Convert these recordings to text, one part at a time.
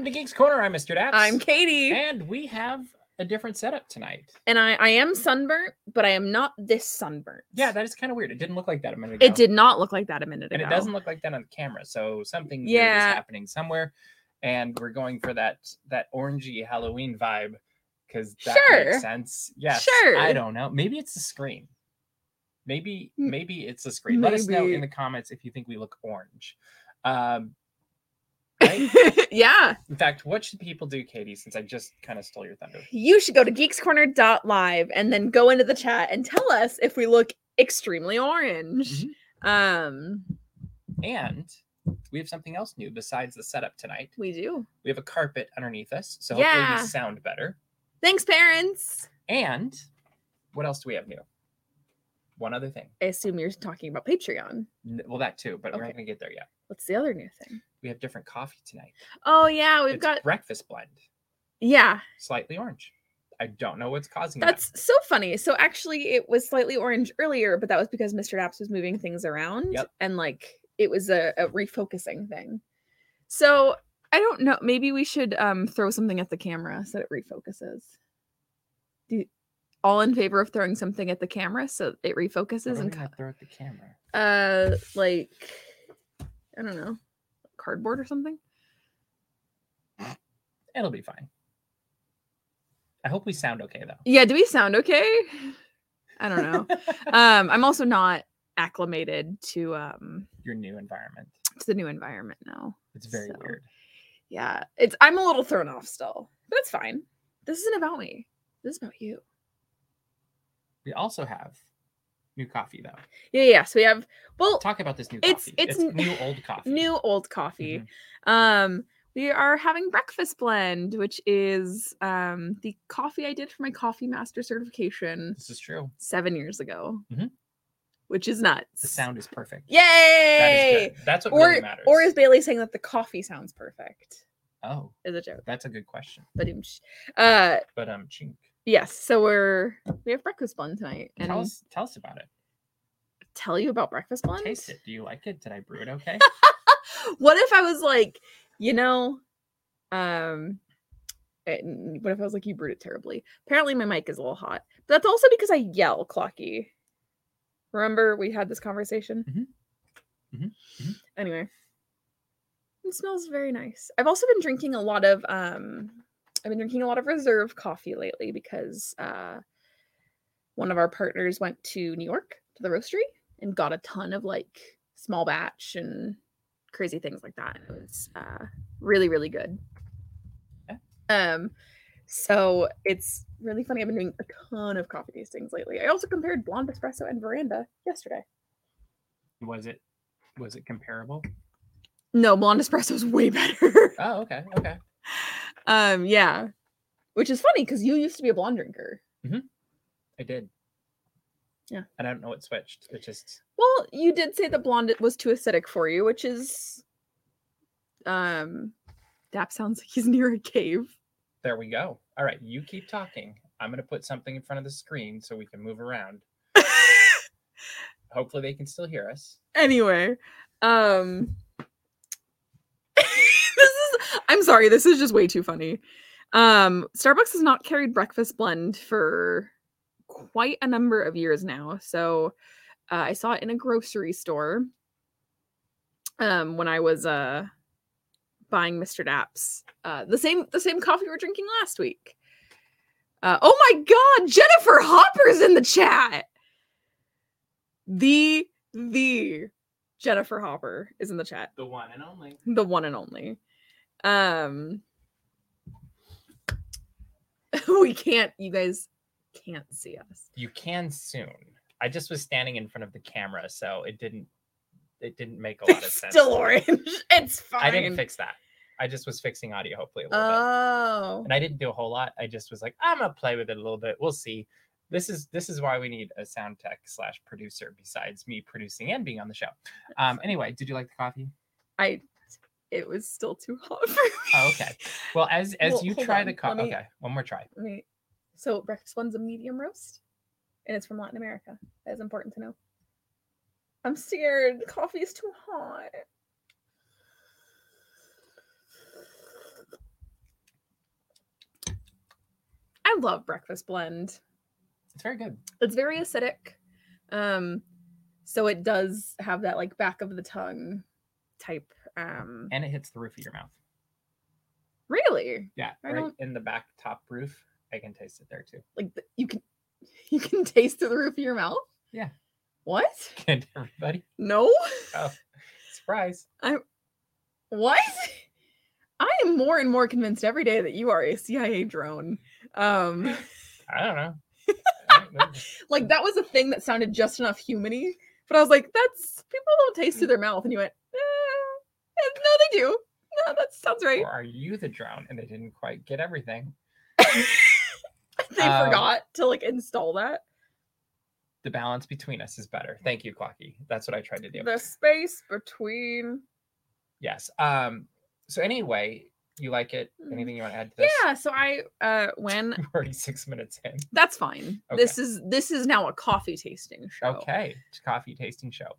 Welcome to Geeks Corner. I'm Mr. Daps. I'm Katie, And we have a different setup tonight. and I, I am sunburnt, but I am not this sunburnt. Yeah, that is kind of weird. It didn't look like that a minute ago. it did not look like that a minute ago. And it doesn't look like that on the camera. So something Yeah. is happening somewhere. And we're going for that that orangey Halloween vibe because that Sure. makes sense. Yeah, Sure. I don't know. Maybe it's the screen. Maybe maybe it's the screen. Let us know in the comments if you think we look orange. Um, right? yeah. In fact, what should people do, Katie? Since I just kind of stole your thunder. You should go to geekscorner.live and then go into the chat and tell us if we look extremely orange. Mhm. Um, And we have something else new besides the setup tonight. we do. We have a carpet underneath us, so hopefully Yeah. we sound better. Thanks, parents. And what else do we have new? One other thing. I assume you're talking about Patreon. Well, that too, but we're not going to get there yet. What's the other new thing? We have different coffee tonight. Oh yeah, we've it's got breakfast blend, yeah. slightly orange. I don't know what's causing that. That's so funny. So actually, it was slightly orange earlier, but that was because Mr. Daps was moving things around, Yep. and like it was a, a refocusing thing. So I don't know. Maybe we should um throw something at the camera so it refocuses. Do you- all in favor of throwing something at the camera so it that. Refocuses and co- throw at the camera? uh like I don't know, cardboard or something. It'll be fine. I hope we sound okay though. Yeah. Do we sound okay? I don't know. um, I'm also not acclimated to um Your new environment. to the new environment now. It's very So, weird. Yeah, it's I'm a little thrown off still, but it's fine. This isn't about me. This is about you. We also have new coffee though. Yeah, yeah. So we have well, Talk about this new It's- coffee. it's It's, new old coffee. new old coffee. Mhm. Um, we are having breakfast blend, which is um the coffee I did for my coffee master certification This is true. seven years ago, Mhm. which is nuts. The sound is perfect. Yay! That is good. That's what Or really matters. or is Bailey saying that the coffee sounds perfect? oh, Is a joke. that's a good question. But uh, But um, chink. Yes. So we're we have breakfast blend tonight, and Tell us, tell us about it. tell you about breakfast blend. Taste it. Do you like it? Did I brew it okay? what if I was like, you know, um, and what if I was like, you brewed it terribly? Apparently, my mic is a little hot, but that's also because I yell, Clocky. Remember we had this conversation. Mhm. Mhm. Mhm. Anyway, it smells very nice. I've also been drinking a lot of um, I've been drinking a lot of reserve coffee lately because uh, one of our partners went to New York to the roastery and got a ton of like small batch and crazy things like that. It was uh, really, really good. Yeah. Um, so it's really funny. I've been doing a ton of coffee tastings lately. I also compared Blonde Espresso and Veranda yesterday. was it was it comparable? No, Blonde Espresso is way better. Oh, okay, okay. um, yeah, which is funny because you used to be a blonde drinker. I did. Yeah. And I don't know what switched. It just Well, you did say the blonde was too acidic for you, which is, um, Dap sounds like he's near a cave. there we go. All right, you keep talking. I'm gonna put something in front of the screen so we can move around. Hopefully they can still hear us. anyway um i'm sorry this is just way too funny um starbucks has not carried breakfast blend for quite a number of years now so uh, i saw it in a grocery store um when i was uh buying mr daps uh the same the same coffee we were drinking last week uh oh my god jennifer hopper's in the chat the the Jennifer Hopper is in the chat. The one and only. The one and only. Um we can't you guys can't see us. You can soon. I just was standing in front of the camera, so it didn't it didn't make a lot of It's sense. still orange. It's fine. I didn't fix that. I just was fixing audio hopefully a little bit. Oh. and I didn't do a whole lot. I just was like, I'm gonna play with it a little bit. We'll see. This is this is why we need a sound tech slash producer besides me producing and being on the show. Um, anyway, did you like the coffee? I it was still too hot for oh, me. Oh, okay. Well, as as well, you try on. the coffee, okay, one more try. Me, so breakfast one's a medium roast, and it's from Latin America. That is important to know. I'm scared. Coffee is too hot. I love breakfast blend. It's very good. It's very acidic. Um, so it does have that like back of the tongue type um And it hits the roof of your mouth. really Yeah, I right don't- in the back top roof. I can taste it there too. like the, you can you can taste through the roof of your mouth. Yeah. What? Can everybody? No. Oh, surprise. I. What? I am more and more convinced every day that you are a CIA drone. Um I don't know. I don't know. like that was a thing that sounded just enough humany, but I was like, that's people don't taste through their mouth, and you went, eh, no, they do. No, that sounds right. or are you the drone and they didn't quite get everything? they Um, forgot to like install that. The balance between us is better. Thank you, Clocky. That's what I tried to do. The space between. Yes. Um. So anyway, you like it? Mhm. Anything you want to add to this? Yeah, so I uh when We're already six minutes in. that's fine. This is this is now a coffee tasting show. Okay. It's a coffee tasting show.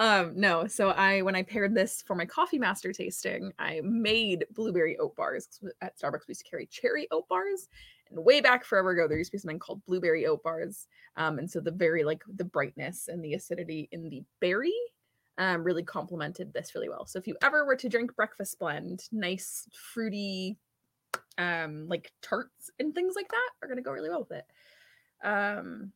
Um, no, so I when I paired this for my coffee master tasting, I made blueberry oat bars. at Starbucks. We used to carry cherry oat bars, and way back forever ago, there used to be something called blueberry oat bars. Um, and so the very like the brightness and the acidity in the berry um really complemented this really well. So if you ever were to drink breakfast blend, nice fruity um like tarts and things like that are gonna go really well with it. Um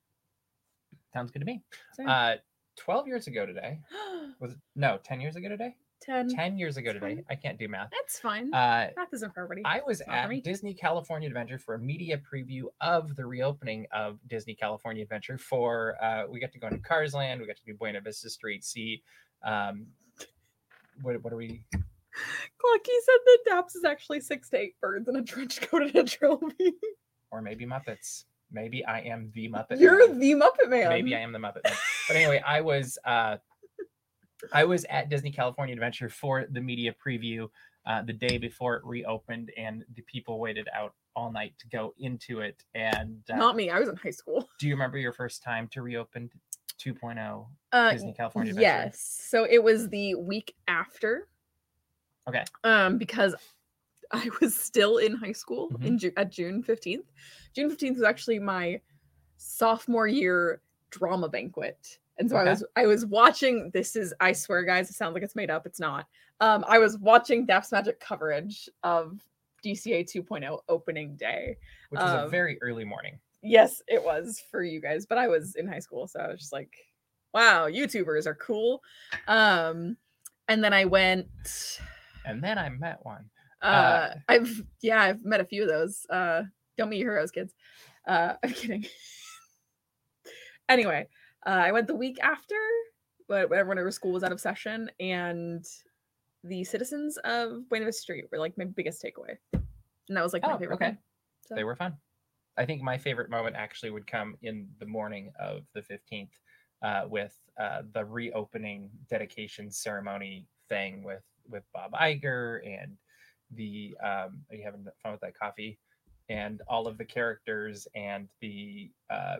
Sounds good to me. so Uh, twelve years ago today was it, no ten years ago today. 10 Ten years ago today. I can't do math. That's fine. Uh, Math isn't for everybody. I was at. Disney California Adventure for a media preview of the reopening of Disney California Adventure. For uh, we got to go into Cars Land, we got to do Buena Vista Street, see um, what what are we? Clucky said that Daps is actually six to eight birds in a trench coat and a trophy. Or maybe Muppets. Maybe I am the Muppet. You're Man. the Muppet Man. Maybe I am the Muppet. Man. But anyway, I was uh, I was at Disney California Adventure for the media preview uh, the day before it reopened, and the people waited out all night to go into it. And uh, Not me. I was in high school. do you remember your first time to reopen 2.0 Uh, Disney California Adventure? yes. So it was the week after. Okay. Um, because I was still in high school Mm-hmm. in Ju- at June fifteenth. June fifteenth was actually my sophomore year drama banquet. And so I was I was watching this is I swear guys it sounds like it's made up it's not. Um I was watching Daps Magic coverage of DCA 2.0 opening day. which was a Um, very early morning. Yes, it was for you guys, but I was in high school, so I was just like, wow, YouTubers are cool. Um, and then I went. And then I met one. Uh, Uh, I've yeah, I've met a few of those. Uh, don't meet your heroes, kids. Uh, I'm kidding. anyway, uh, I went the week after, but whenever school was out of session, and the citizens of Buena Vista Street were like my biggest takeaway, and that was like my Oh, favorite. okay. So- They were fun. I think my favorite moment actually would come in the morning of the 15th uh, with uh, the reopening dedication ceremony thing with with Bob Iger and the um, are you having fun with that coffee and all of the characters and the uh,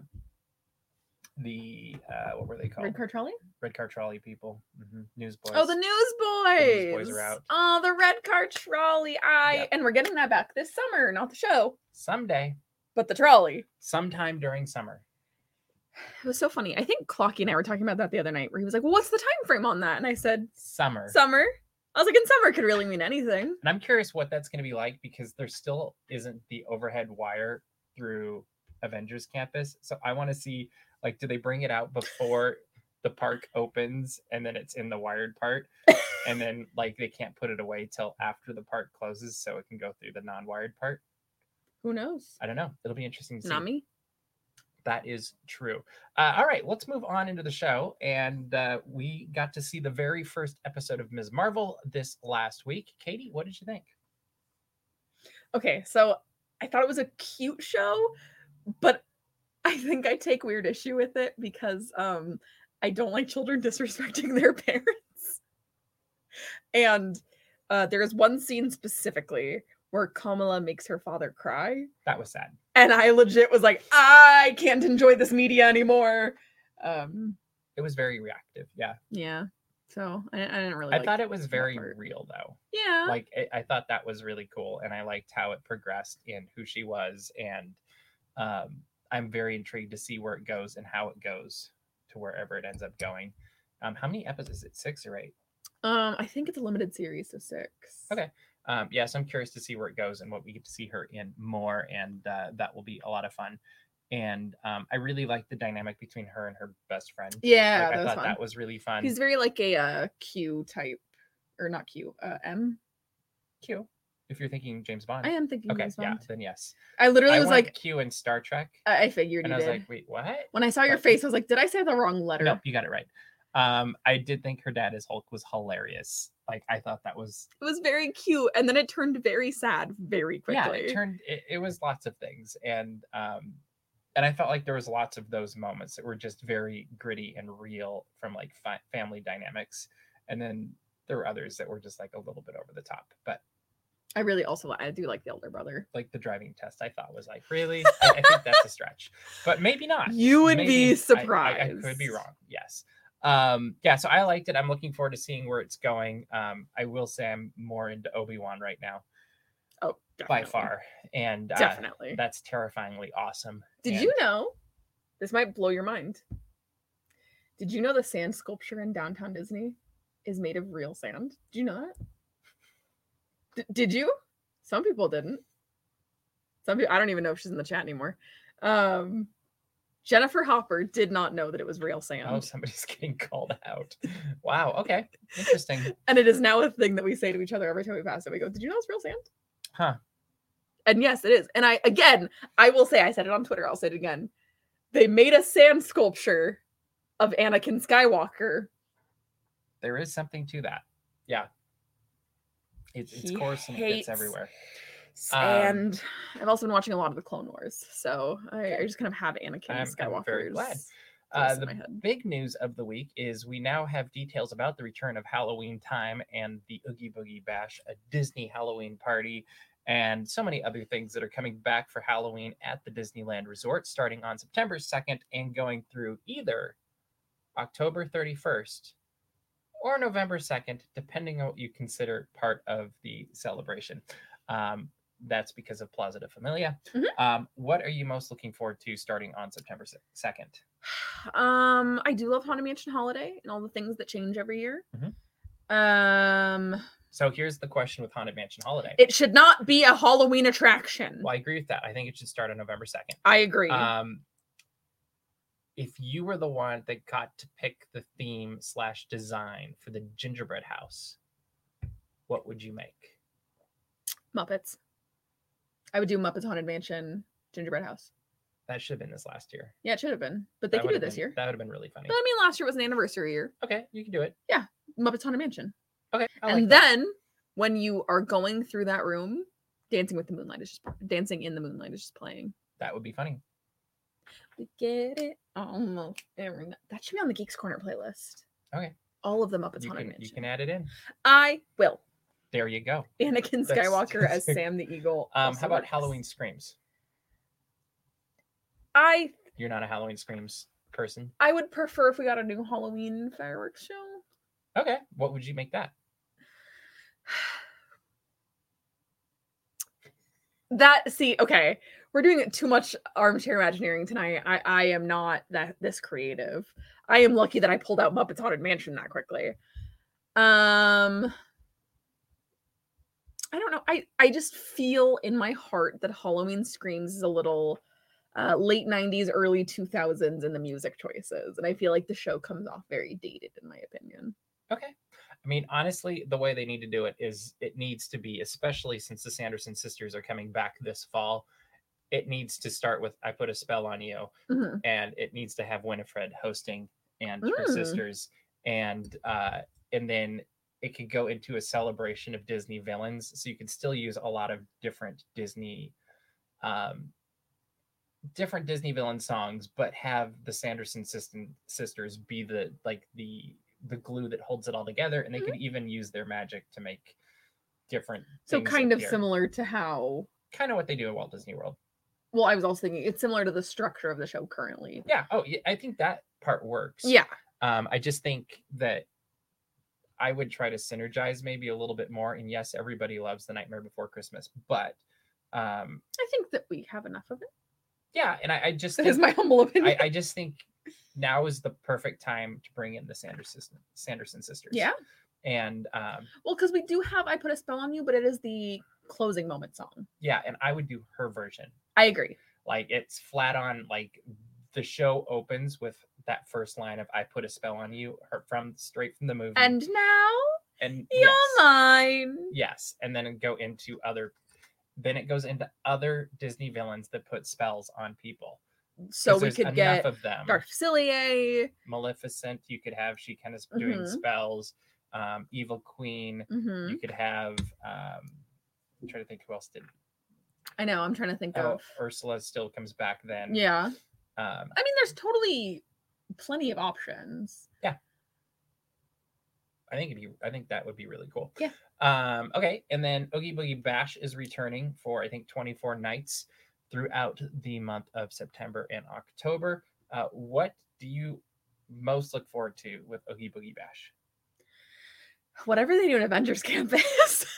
the uh, what were they called Red Car Trolley. red car trolley people hmm newsboys Oh, the Newsboys. Newsboys are out. Oh, the red car trolley. I Yep. and we're getting that back this summer, not the show, someday but the trolley. sometime during summer It was so funny. I think Clocky and I were talking about that the other night, where he was like, "Well, what's the time frame on that?" And I said, summer "Summer." I was like, "In summer could really mean anything." And I'm curious what that's going to be like because there still isn't the overhead wire through Avengers Campus. So I want to see like, do they bring it out before the park opens and then it's in the wired part? And then like they can't put it away till after the park closes so it can go through the non-wired part. Who knows? I don't know. It'll be interesting to see. Not me. That is true. Uh, all right, let's move on into the show. And uh, we got to see the very first episode of Ms. Marvel this last week. Katie, what did you think? Okay, so I thought it was a cute show, but I think I take weird issue with it because um I don't like children disrespecting their parents. And uh there is one scene specifically where Kamala makes her father cry, That was sad. And I legit was like, I can't enjoy this media anymore. Um It was very reactive. Yeah. yeah. So I, I didn't really I like thought it was very part. real though. Yeah. Like I I thought that was really cool, and I liked how it progressed in who she was and um, I'm very intrigued to see where it goes and how it goes to wherever it ends up going. Um, how many episodes? Is it six or eight? Um, I think it's a limited series, so six. Okay. Um, yeah, so I'm curious to see where it goes and what we get to see her in more, and uh, that will be a lot of fun. And um, I really like the dynamic between her and her best friend. Yeah, Like, I thought fun. that was really fun. He's very like a uh, Q type, or not Q, uh, M. Q. If you're thinking James Bond. I am thinking okay, James yeah, then yes. I literally I was like, Q in Star Trek, I I figured and you I was did. like, wait, what? when I saw your face, I was like, did I say the wrong letter? Nope, you got it right. Um, I did think her dad as Hulk was hilarious. Like I thought that was It was very cute, and then it turned very sad very quickly. yeah. It turned it, it was lots of things, and um, and I felt like there was lots of those moments that were just very gritty and real from like fi- family dynamics, and then there were others that were just like a little bit over the top. But I really also I do like the older brother. like the driving test, I thought was like really. I, I think that's a stretch, but maybe not. You would Maybe- be I- I- surprised. I, could be wrong. Yes. Um, yeah, so I liked it. I'm looking forward to seeing where it's going. Um, I will say I'm more into Obi Wan right now Oh, by far, and uh, Definitely. that's terrifyingly awesome. Did And you know? This might blow your mind. Did you know the sand sculpture in downtown Disney is made of real sand? Did you know that? D- did you? Some people didn't. Some people I don't even know if she's in the chat anymore. Um Jennifer Hopper did not know that it was real sand. Oh, somebody's getting called out. Wow. Okay. Interesting. And it is now a thing that we say to each other every time we pass it. We go, Did you know it's real sand? Huh. And yes, it is. And I again, I will say, I said it on Twitter, I'll say it again. They made a sand sculpture of Anakin Skywalker. There is something to that. Yeah. It's it's He coarse and it hates gets everywhere. Um, And I've also been watching a lot of the Clone Wars. So I, I just kind of have Anakin I'm- I'm Skywalker. very glad. Uh, the big news of the week is we now have details about the return of Halloween time and the Oogie Boogie Bash, a Disney Halloween party, and so many other things that are coming back for Halloween at the Disneyland Resort starting on September 2nd and going through either October 31st or November 2nd, depending on what you consider part of the celebration. Um, that's because of Plaza de Familia. Mhm. Um, what are you most looking forward to starting on September 2nd? Um, I do love Haunted Mansion Holiday and all the things that change every year. Mhm. Um, So here's the question with Haunted Mansion Holiday. it should not be a Halloween attraction. well, I agree with that. I think it should start on November 2nd. I agree. Um, if you were the one that got to pick the theme slash design for the gingerbread house, what would you make? Muppets. I would do Muppets Haunted Mansion Gingerbread House. That should have been this last year. Yeah, it should have been, but they That could do it this been- year. That would have been really funny. But I mean, last year was an anniversary year. Okay, you can do it. Yeah, Muppets Haunted Mansion. Okay, I and like then when you are going through that room, Dancing with the Moonlight is just dancing in the moonlight is just playing. that would be funny. We get it almost every night. That should be on the Geeks Corner playlist. Okay. All of the Muppets You Haunted can, you can add it in. I will. There you go. Anakin That's- Skywalker as Sam the Eagle. Um, how about works. Halloween screams? I You're not a Halloween screams person. I would prefer if we got a new Halloween fireworks show. Okay, what would you make that? That see, okay, we're doing too much armchair imagineering tonight. I I am not that this creative. I am lucky that I pulled out Muppets Haunted Mansion that quickly. Um I don't know. I I just feel in my heart that Halloween Screams is a little uh, late 90s, early 2000s in the music choices. And I feel like the show comes off very dated, in my opinion. Okay. I mean, honestly, the way they need to do it is it needs to be, especially since the Sanderson sisters are coming back this fall, it needs to start with I Put a Spell on You, Mhm. and it needs to have Winifred hosting and her Mm. sisters. And uh and then it could go into a celebration of Disney villains. So you could still use a lot of different Disney um different Disney villain songs, but have the Sanderson system, sisters be the like the the glue that holds it all together, and they could even use their magic to make different. So kind of similar to how kind of what they do at Walt Disney World. well, I was also thinking it's similar to the structure of the show currently. Yeah. Oh, yeah, I think that part works. Yeah. Um, I just think that I would try to synergize maybe a little bit more. And yes, everybody loves The Nightmare Before Christmas, but um, I think that we have enough of it. Yeah, and I, I just That is think, my humble opinion. I, I just think now is the perfect time to bring in the Sanderson Sanderson sisters. yeah. and um, Well, because we do have I Put a Spell on You, but it is the closing moment song. yeah, and I would do her version. I agree. Like it's flat on. Like the show opens with that first line of "I put a spell on you," her from straight from the movie. And now and you're yes, mine. yes, and then go into other. Then it goes into other Disney villains that put spells on people. So we could get of them. Dr. Facilier. Maleficent. You could have she kind of doing Mhm. spells. Um, Evil Queen. hmm You could have. Um, I'm trying to think who else did. I know. I'm trying to think Oh, of. Ursula still comes back then. Yeah. Um, I mean, there's totally plenty of options. Yeah. I think it'd be. I think that would be really cool. Yeah. Um. Okay, and then Oogie Boogie Bash is returning for I think 24 nights throughout the month of September and October. Uh, what do you most look forward to with Oogie Boogie Bash? Whatever they do in Avengers Campus.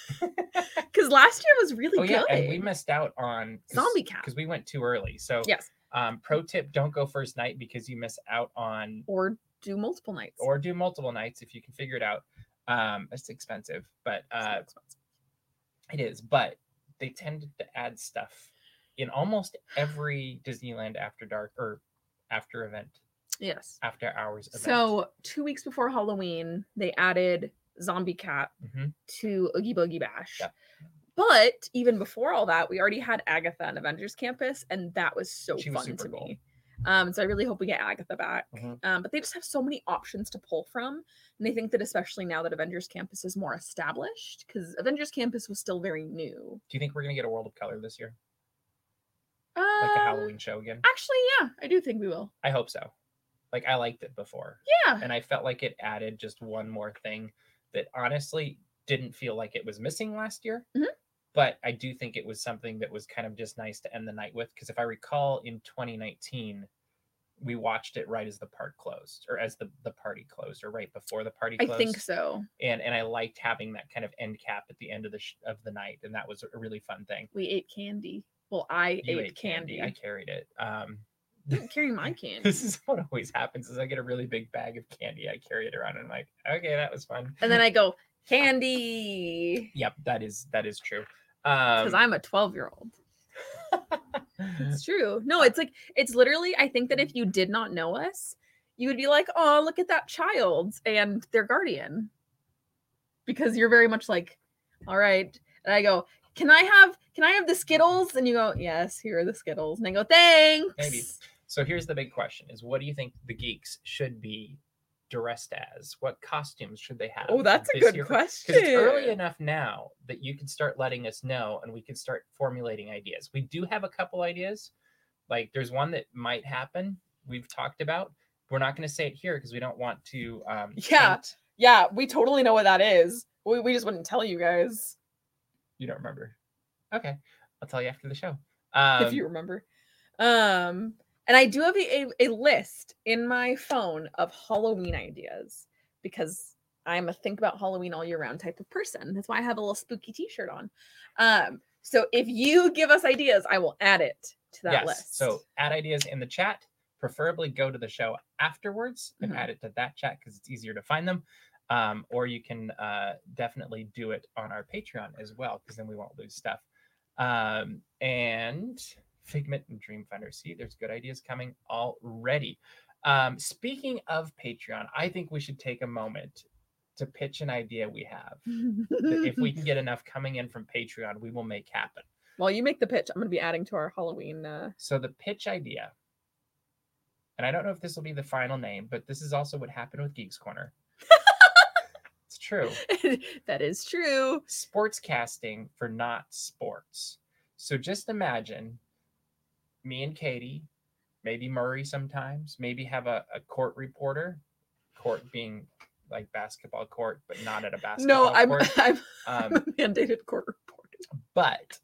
Because last year was really Oh yeah, good. and we missed out on Zombie Cat. because we went too early. So Yes. Um, pro tip: Don't go first night because you miss out on Or do multiple nights. or do multiple nights if you can figure it out. Um, it's expensive, but uh, expensive. it is. But they tend to add stuff in almost every Disneyland After Dark or after event, yes. after hours event. So two weeks before Halloween, they added Zombie Cat Mhm. to Oogie Boogie Bash. Yep. But even before all that, we already had Agatha on Avengers Campus, and that was so She was fun to cool. me. Um, so I really hope we get Agatha back. Mhm. Um, but they just have so many options to pull from, and I think that especially now that Avengers Campus is more established, because Avengers Campus was still very new. do you think we're gonna get a World of Color this year, Uh, like a Halloween show again? Actually, yeah, I do think we will. I hope so. Like I liked it before, Yeah, and I felt like it added just one more thing that honestly didn't feel like it was missing last year. Mhm. But I do think it was something that was kind of just nice to end the night with. Because if I recall, in 2019, we watched it right as the park closed, or as the the party closed, or right before the party closed. I think so. And and I liked having that kind of end cap at the end of the sh- of the night, and that was a really fun thing. We ate candy. Well, I You ate, candy. I carried it. Um, didn't carry my candy. this is what always happens: is I get a really big bag of candy, I carry it around, and I'm like, okay, that was fun. and then I go candy Yep, that is that is true. Because Um, I'm a 12 year old. It's true. No, it's like it's literally. I think that if you did not know us, you would be like, "Oh, look at that child and their guardian," because you're very much like, "All right," and I go, "Can I have? Can I have the Skittles?" And you go, "Yes, here are the Skittles," and I go, "Thanks." Maybe. so here's the big question: Is what do you think the geeks should be dressed as? What costumes should they have? Oh, that's a good year? question. Because it's early enough now that you can start letting us know, and we can start formulating ideas. We do have a couple ideas. Like there's one that might happen. We've talked about. We're not going to say it here because we don't want to. Um, Yeah. taint- Yeah, we totally know what that is. We, we just wouldn't tell you guys You don't remember? Okay, I'll tell you after the show. Um, if you remember. Um, and I do have a, a, list in my phone of Halloween ideas because I'm a think about Halloween all year round type of person. That's why I have a little spooky T-shirt on. Um, so if you give us ideas, I will add it to that yes. list. So add ideas in the chat. Preferably go to the show afterwards and Mhm. add it to that chat because it's easier to find them. Um, or you can uh, definitely do it on our Patreon as well because then we won't lose stuff. Um, and Figment and Dreamfinder. See, there's good ideas coming already. Um, speaking of Patreon, I think we should take a moment to pitch an idea we have. that if we can get enough coming in from Patreon, we will make happen. While you make the pitch, I'm going to be adding to our Halloween. Uh, So the pitch idea, and I don't know if this will be the final name, but this is also what happened with Geeks Corner. it's true. that is true. Sports casting for not sports. So just imagine me and Katie, maybe Murray sometimes, maybe have a, a court reporter, court being like basketball court, but not at a basketball No, I'm court. I'm Um, a mandated court reporter. But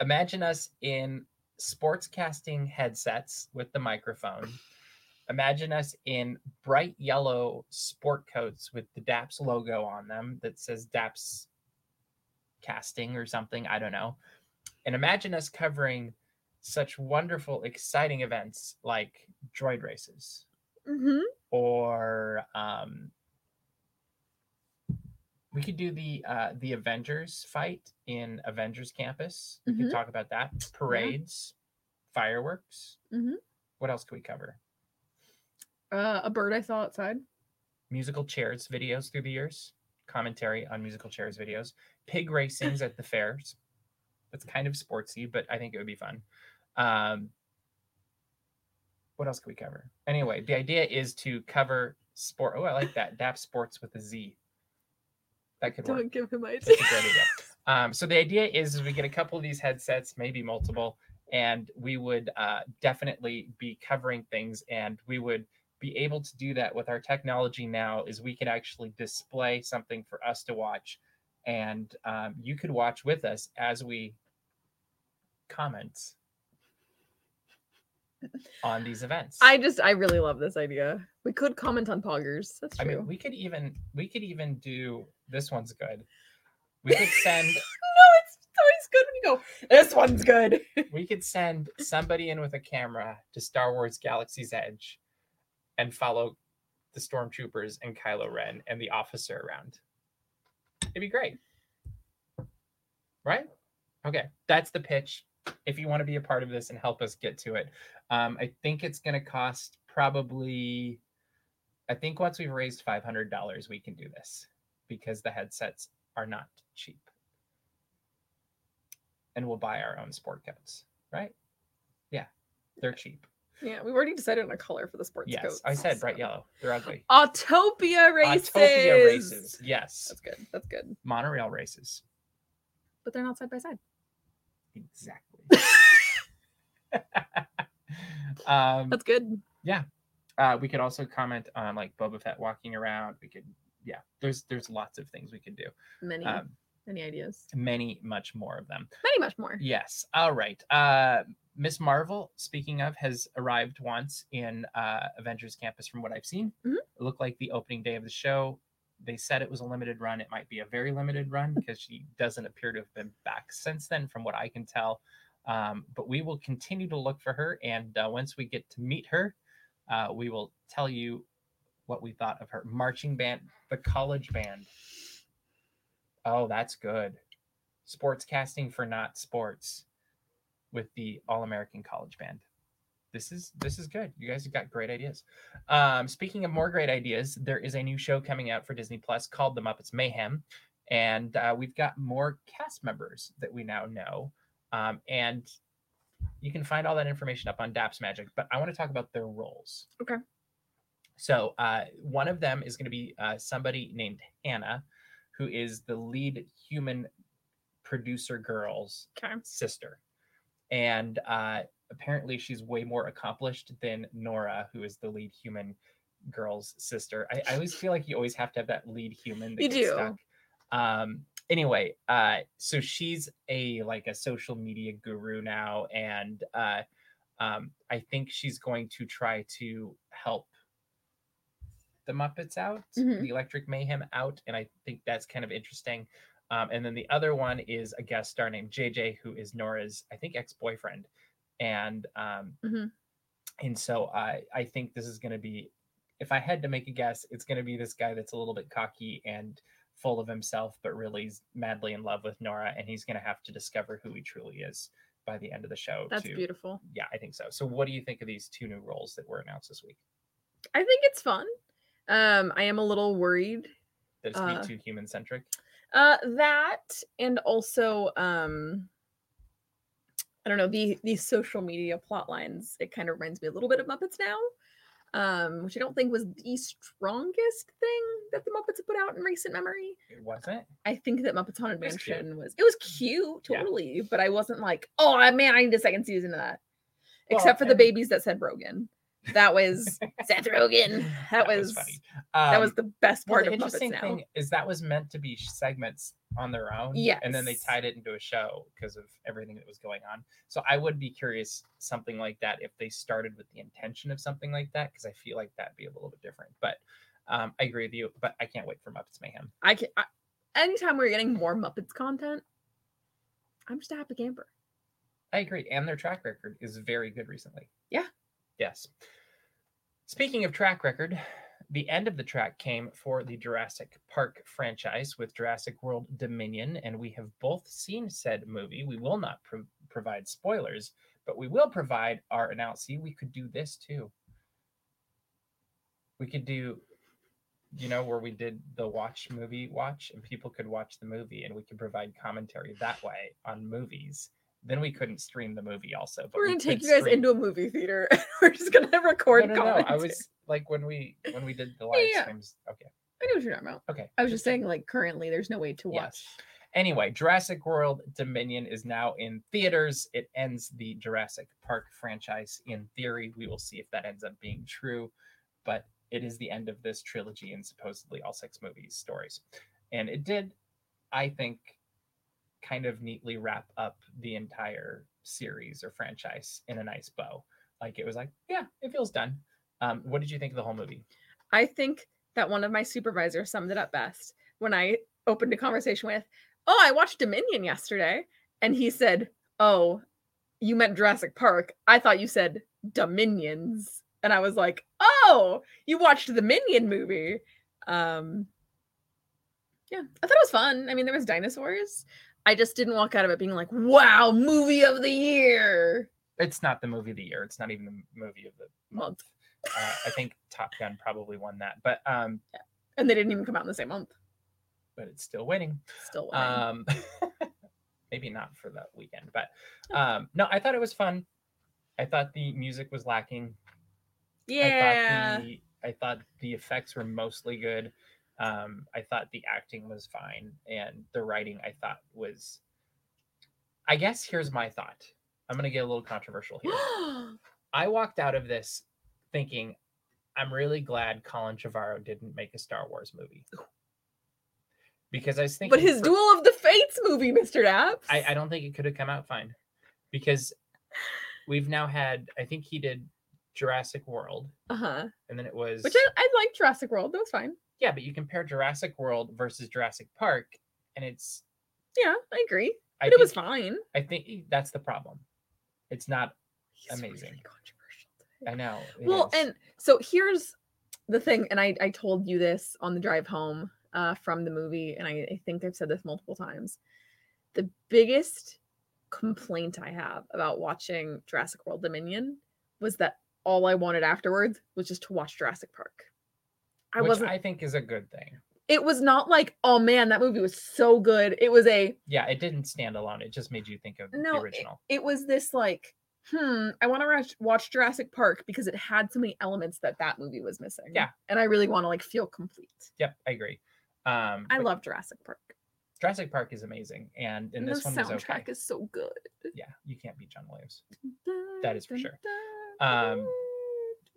imagine us in sportscasting headsets with the microphone. Imagine us in bright yellow sport coats with the DAPS logo on them that says DAPS casting or something. I don't know. And imagine us covering such wonderful, exciting events like droid races hmm or um, we could do the uh, the Avengers fight in Avengers Campus. We Mhm. could talk about that. Parades, fireworks. Mhm. What else could we cover? Uh, a bird I saw outside. Musical chairs videos through the years. Commentary on musical chairs videos. Pig racings at the fairs. That's kind of sportsy, but I think it would be fun. Um, what else could we cover? Anyway, the idea is to cover sport. Oh, I like that. DAP sports with a Z. That could work. Don't give him ideas. idea. Um, so the idea is, is we get a couple of these headsets, maybe multiple, and we would uh, definitely be covering things, and we would be able to do that with our technology now. Is we could actually display something for us to watch, and um, you could watch with us as we comment on these events. I just I really love this idea. We could comment on poggers. That's true. I mean, we could even we could even do this one's good. We could send no, it's always good when you go. This one's good. we could send somebody in with a camera to Star Wars Galaxy's Edge and follow the stormtroopers and Kylo Ren and the officer around. It'd be great. Right? Okay, that's the pitch. If you want to be a part of this and help us get to it, um, I think it's going to cost probably. I think once we've raised five hundred dollars, we can do this because the headsets are not cheap, and we'll buy our own sport coats. Right? Yeah, they're cheap. yeah, we've already decided on a color for the sports Yes, coats. I said bright yellow. They're ugly. Autopia races. Autopia races. Yes, That's good. That's good. monorail races. But they're not side by side. Exactly. um, That's good. Yeah. Uh, we could also comment on like Boba Fett walking around. We could, yeah. There's there's lots of things we could do. Many Um, many ideas. many, much more of them. Many much more. Yes. All right. Uh, Miss Marvel, speaking of, has arrived once in uh, Avengers Campus. From what I've seen, Mhm. it looked like the opening day of the show. They said it was a limited run. It might be a very limited run because she doesn't appear to have been back since then, from what I can tell. Um, but we will continue to look for her, and uh, once we get to meet her, uh, we will tell you what we thought of her marching band, the college band. Oh, that's good. Sports casting for not sports with the All American College Band. This is this is good. You guys have got great ideas. Um, speaking of more great ideas, there is a new show coming out for Disney Plus called The Muppets Mayhem, and uh, we've got more cast members that we now know. Um, and you can find all that information up on Daps Magic. But I want to talk about their roles. Okay. So uh, one of them is going to be uh, somebody named Hannah, who is the lead human producer girl's Okay. sister. And uh, apparently she's way more accomplished than Nora, who is the lead human girl's sister. I, I always feel like you always have to have that lead human. That You do. Stuck. Um, anyway, uh, so she's a like a social media guru now, and uh, um, I think she's going to try to help the Muppets out, Mhm. the Electric Mayhem out, and I think that's kind of interesting. Um, and then the other one is a guest star named JJ, who is Nora's, I think, ex-boyfriend, and um, Mhm. and so I I think this is going to be, if I had to make a guess, it's going to be this guy that's a little bit cocky and full of himself, but really is madly in love with Nora, and he's going to have to discover who he truly is by the end of the show. That's to, beautiful. Yeah, I think so. So, what do you think of these two new roles that were announced this week? I think it's fun. Um, I am a little worried. That it's Uh, be too human centric. Uh, that and also um, I don't know the the social media plot lines. It kind of reminds me a little bit of Muppets now, um, which I don't think was the strongest thing that the Muppets have put out in recent memory. It wasn't. I think that Muppets Haunted was cute. Mansion was it was cute, Yeah. totally, but I wasn't like, oh man, I need a second season of that. Well, Except for the babies that said Rogen. That was Seth Rogen. That, was, funny. that was Um, the best well, part the of Muppets interesting now. thing is that was meant to be segments on their own. yeah, And then they tied it into a show because of everything that was going on. So I would be curious something like that if they started with the intention of something like that, because I feel like that'd be a little bit different. But um, I agree with you, but I can't wait for Muppets Mayhem. I can I, anytime we're getting more Muppets content, I'm just a happy camper. I agree. And their track record is very good recently. Yeah. Yes. Speaking of track record, the end of the track came for the Jurassic Park franchise with Jurassic World Dominion, and we have both seen said movie. We will not pro- provide spoilers, but we will provide our analysis. We could do this too. We could do, you know, where we did the watch movie watch, and people could watch the movie, and we could provide commentary that way on movies. Then we couldn't stream the movie, also. But We're gonna take you guys stream- into a movie theater. We're just gonna record. no, no, no. I was like when we when we did the live yeah. streams. Okay, I know what you're talking about. okay. I was just saying, like, currently, there's no way to Yes. watch. Anyway, Jurassic World Dominion is now in theaters. It ends the Jurassic Park franchise. In theory, we will see if that ends up being true, but it is the end of this trilogy and supposedly all six movies stories. And it did, I think, kind of neatly wrap up the entire series or franchise in a nice bow. Like it was like, yeah, it feels done. Um, what did you think of the whole movie? I think that one of my supervisors summed it up best when I opened a conversation with, "Oh, I watched Dominion yesterday," and he said, "Oh, you meant Jurassic Park. I thought you said Dominions." And I was like, "Oh, you watched the Minion movie." Um Yeah, I thought it was fun. I mean, there was dinosaurs. I just didn't walk out of it being like, "Wow, movie of the year." It's not the movie of the year. It's not even the movie of the month. Uh, I think Top Gun probably won that, but um, And they didn't even come out in the same month. but it's still winning. Still winning. Um, maybe not for the weekend, but um, no, I thought it was fun. I thought the music was lacking. yeah. I thought the I thought the effects were mostly good. Um, I thought the acting was fine, and the writing I thought was. I guess here's my thought. I'm gonna get a little controversial here. I walked out of this thinking, I'm really glad Colin Trevorrow didn't make a Star Wars movie. Because I was thinking, But his for- Duel of the Fates movie, Mr. Daps. I, I don't think it could have come out fine. Because we've now had, I think he did Jurassic World, uh-huh. and then it was, Which I, I like Jurassic World. That was fine. Yeah, but you compare Jurassic World versus Jurassic Park, and it's, Yeah, I agree. I But think, it was fine. I think that's the problem. It's not, He's Amazing. really controversial today. I know. Well, is. and so here's the thing, and I, I told you this on the drive home uh, from the movie, and I, I think I've said this multiple times. The biggest complaint I have about watching Jurassic World Dominion was that all I wanted afterwards was just to watch Jurassic Park. I which wasn't. I think is a good thing. it was not like, oh man, that movie was so good. It was a Yeah, it didn't stand alone. It just made you think of No, the original. it was this like hmm i want to watch, watch jurassic park because it had so many elements that that movie was missing Yeah. and i really want to like feel complete Yep, I agree. Um, i love jurassic park Jurassic Park is amazing, and and and this one was soundtrack okay. is so good Yeah, you can't beat John Williams, That is for sure. Um,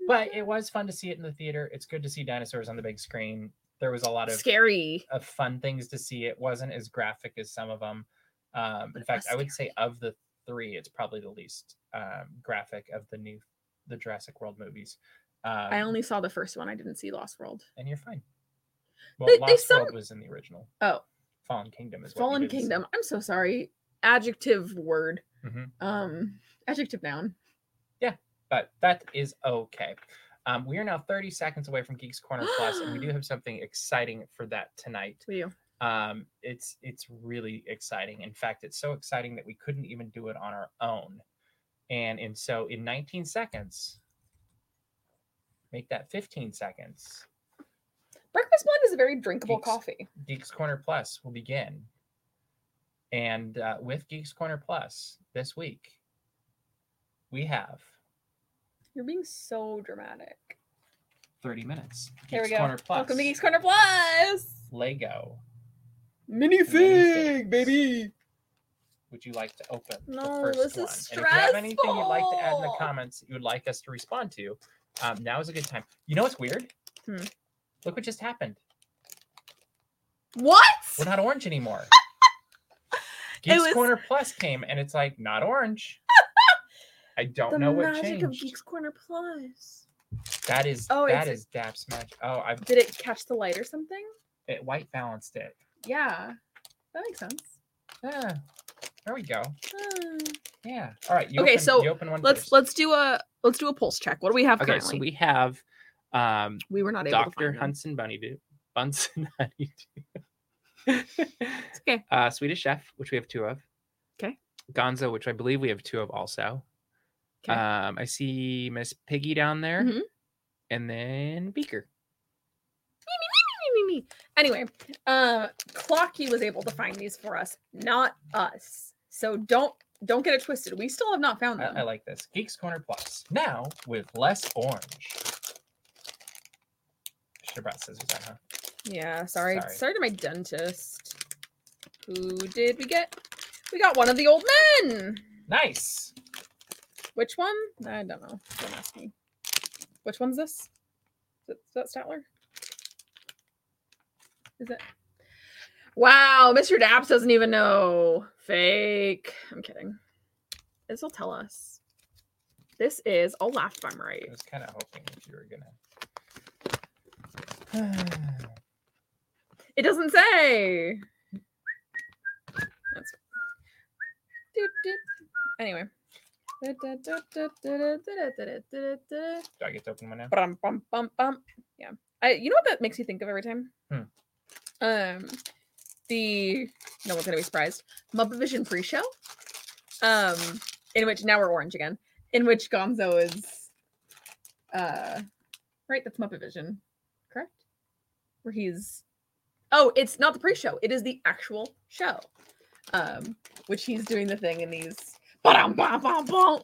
but it was fun to see it in the theater. It's good to see dinosaurs on the big screen. There was a lot of, scary of fun things to see. It wasn't as graphic as some of them. Um, in fact, was I would say of the three, it's probably the least um, graphic of the new the Jurassic World movies. Um, i only saw the first one i didn't see lost world and you're fine. Well, They- they Lost World was in the original. oh Fallen Kingdom is fallen kingdom i'm so sorry adjective word Mhm. um adjective noun but that is okay. Um, we are now 30 seconds away from Geeks Corner Plus, and we do have something exciting for that tonight. to you Um, it's it's really exciting. In fact, it's so exciting that we couldn't even do it on our own. And and so in 19 seconds, make that 15 seconds. breakfast blend is a very drinkable Geeks. coffee Geeks Corner Plus will begin. And uh, with Geeks Corner Plus this week, we have you're being so dramatic 30 minutes. here we go Corner Plus. welcome to geeks corner plus Lego. minifig baby Would you like to open No, the first this one? is And if you have anything you'd like to add in the stressful. comments you would like us to respond to, um, now is a good time. You know what's weird? Hmm. Look what just happened. what We're not orange anymore. It Geeks was- Corner Plus came and it's like not orange. I don't the know what magic changed. of Geeks Corner Plus. That is Oh, that is it's- is Daps magic. Oh, I Did it catch the light or something? it white balanced it. Yeah, that makes sense. Yeah. There we go. Ah. Yeah. All right. You Okay, open, so you open one let's first. let's do a let's do a pulse check. What do we have Okay, currently? so we have um we were not able Dr. find them. Hunson Bunny Bunsen Honeydew. It's okay. Uh Swedish Chef, which we have two of. Okay. Gonzo, which I believe we have two of also. 'Kay. Um, I see Miss Piggy down there. Mhm. And then Beaker. Me, me, me. Anyway, uh, Clocky was able to find these for us, not us. So don't don't get it twisted. We still have not found them. I, I like this. Geeks Corner Plus. Now with less orange. Should have brought scissors out, huh? yeah, sorry. Sorry. sorry. to my dentist. Who did we get? We got one of the old men. Nice. Which one? I don't know. Don't ask me. Which one's this? Is, it, is that Statler? Is it? Wow, Mr. Daps doesn't even know. Fake. I'm kidding. This will tell us. This is. I'll laugh if I'm right. I was kind of hoping that you were gonna. It doesn't say. That's. Anyway. Do I get to open one now? Bum, bum, bum, bum. Yeah. I you know what that makes you think of every time? Hmm. Um the no one's gonna be surprised. Muppet Vision pre-show. Um in which now we're orange again. In which Gonzo is uh right, that's Muppet Vision, correct? Where he's oh, it's not the pre-show, it is the actual show. Um, which he's doing the thing in he's ba-dum-bum-bum-bum.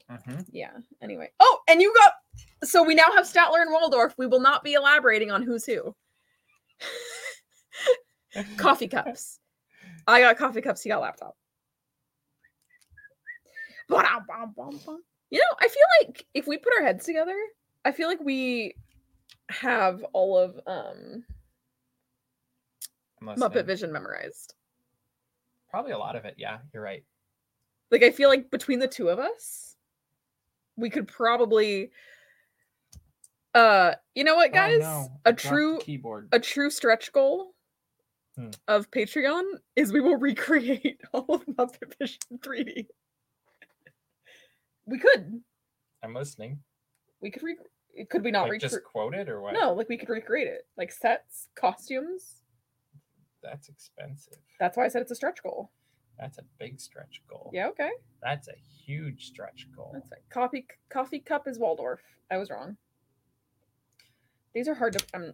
Mm-hmm. Yeah. Anyway. Oh, and you got so we now have Statler and Waldorf. We will not be elaborating on who's who. coffee cups. I got coffee cups. He got laptop. You know, I feel like if we put our heads together, I feel like we have all of um Muppet. Vision memorized. Probably a lot of it. Yeah, you're right. Like I feel like between the two of us, we could probably uh you know what Oh, guys? no, I A true keyboard. a true stretch goal Hmm. of Patreon is we will recreate all of Muppet Vision 3D. We could. I'm listening. We could re- could we not Like recreate just quote it or what? No, like we could recreate it. Like sets, costumes. That's expensive. That's why I said it's a stretch goal. That's a big stretch goal. Yeah, okay. That's a huge stretch goal. That's it. Coffee coffee cup is Waldorf. I was wrong. These are hard to I'm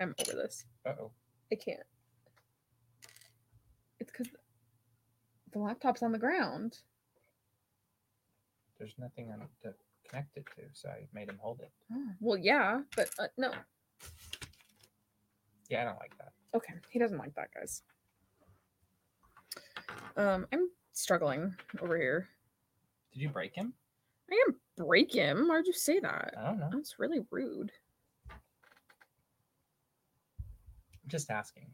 I'm over this. Uh oh. I can't. It's because the laptop's on the ground. There's nothing on it to connect it to, so I made him hold it. Oh, well, yeah, but uh, no. Yeah, I don't like that. Okay, he doesn't like that, guys. Um, I'm struggling over here. Did you break him? I didn't break him. Why'd you say that? I don't know. That's really rude. I'm just asking.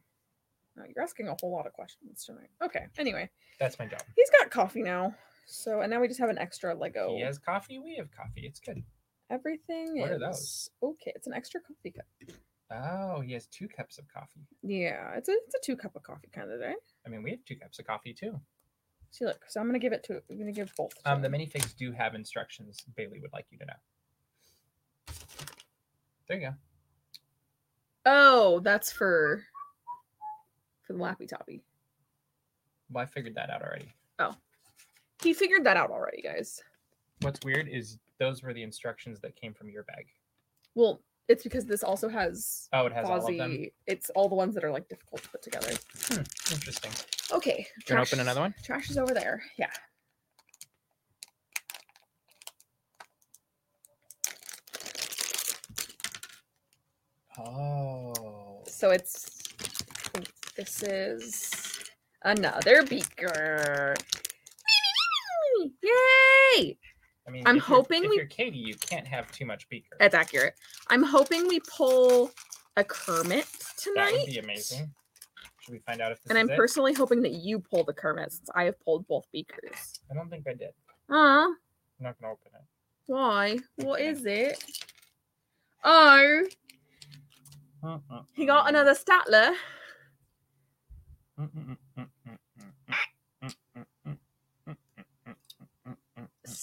No, you're asking a whole lot of questions tonight. Okay. Anyway, That's my job. he's got coffee now. So and now we just have an extra Lego. He has coffee. We have coffee. It's good. Everything What are those? okay. It's an extra coffee cup. Oh, he has two cups of coffee. Yeah, it's a it's a two cup of coffee kind of day. I mean, we have two cups of coffee too. See, look. So I'm gonna give it to. I'm gonna give both. Um, the minifigs do have instructions. Bailey would like you to know. There you go. Oh, that's for for the Lappy Toppy. Well, I figured that out already. Oh, he figured that out already, guys. What's weird is those were the instructions that came from your bag. Well, it's because this also has Oh, it has all of them. Fozzie. It's all the ones that are like difficult to put together. Hmm, interesting. Okay. Do you want to open another one? Trash is over there. Yeah. Oh. So it's this is another beaker. Yay! I mean, I'm if you're- hoping if we- you're Katie, you can't have too much beaker. That's accurate. I'm hoping we pull a Kermit tonight. That would be amazing. Should we find out if this And I'm it? personally hoping that you pull the Kermit since I have pulled both beakers. I don't think I did. Aw, I'm not gonna open it. why? What is it? Oh, uh, uh, he got uh, another Statler. Mm, mm, mm,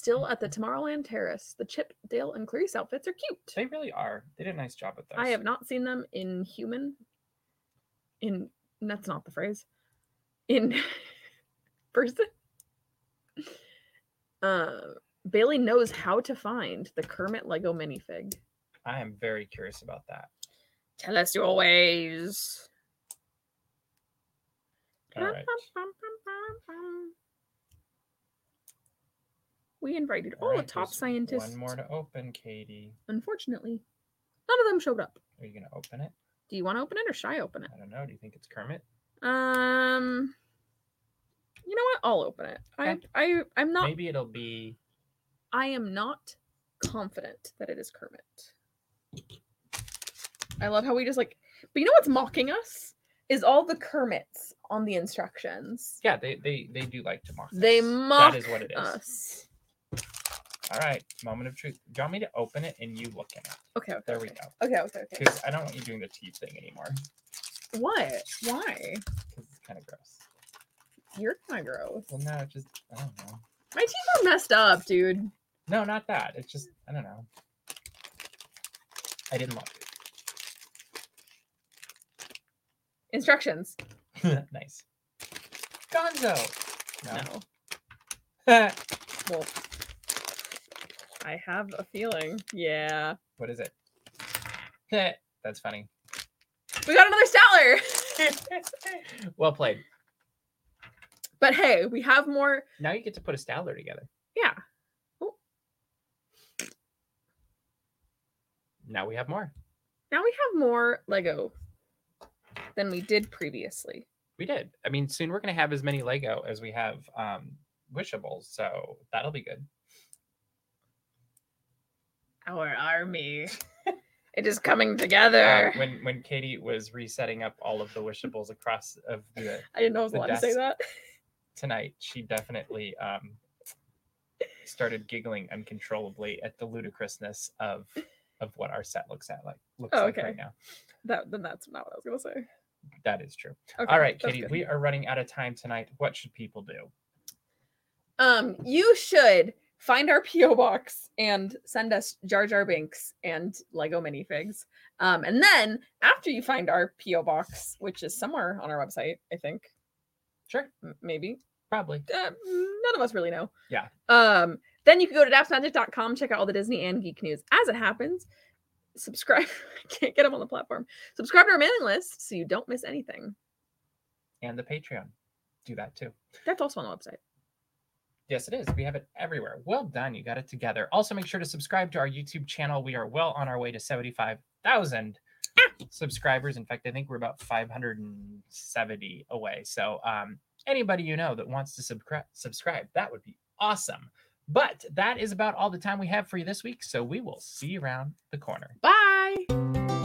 still at the Tomorrowland Terrace. The Chip, Dale, and Clarice outfits are cute. They really are. They did a nice job with those. I have not seen them in human. In that's not the phrase. In person. Uh, Bailey knows how to find the Kermit Lego minifig. I am very curious about that. Tell us your ways. All right. We invited All all right, the top scientists. One more to open, Katie. Unfortunately, none of them showed up. Are you gonna open it? Do you want to open it or should I open it? I don't know. Do you think it's Kermit? Um, you know what? I'll open it. I, I, I'm not. Maybe it'll be. I am not confident that it is Kermit. I love how we just like, but you know what's mocking us is all the Kermits on the instructions. Yeah, they they they do like to mock. They us. mock That is what it is. us. All right, moment of truth. Do you want me to open it and you look in it? Okay, okay. There we okay. go. Okay, okay, okay. Because I don't want you doing the teeth thing anymore. What? Why? Because it's kind of gross. You're kind of gross. Well, no, just I don't know. My teeth are messed up, dude. No, not that. It's just I don't know. I didn't love it. Instructions. nice. Gonzo. No. No. Well, I have a feeling. Yeah. what is it? That's funny. We got another Statler. well played. But hey, we have more. Now you get to put a Statler together. Yeah. Oh, Now we have more. now we have more Lego than we did previously. We did. I mean, soon we're gonna have as many Lego as we have um wishables, so that'll be good. Our army. it is coming Uh, together. when when Katie was resetting up all of the wishables across of the I didn't know I was the allowed to say that. tonight, she definitely um started giggling uncontrollably at the ludicrousness of of what our set looks at like looks Oh, like okay. right now. That then that's not what I was gonna say. That is true. Okay, All right, Katie, good. we are running out of time tonight. What should people do? Um, you should find our PO box and send us Jar Jar Binks and Lego minifigs. Um, and then after you find our PO box, which is somewhere on our website, I think, Sure, m- maybe probably. uh, none of us really know. Yeah. Um, then you can go to dapsmagic.com, check out all the Disney and geek news as it happens. Subscribe. Can't get them on the platform. Subscribe to our mailing list so you don't miss anything. And the Patreon. Do that too. That's also on the website. Yes, it is. We have it everywhere. Well done. You got it together. Also, make sure to subscribe to our YouTube channel. We are well on our way to 75,000 subscribers. In fact, I think we're about 570 away. So, um, anybody you know that wants to subscribe, subscribe, that would be awesome. But that is about all the time we have for you this week. So, we will see you around the corner. Bye.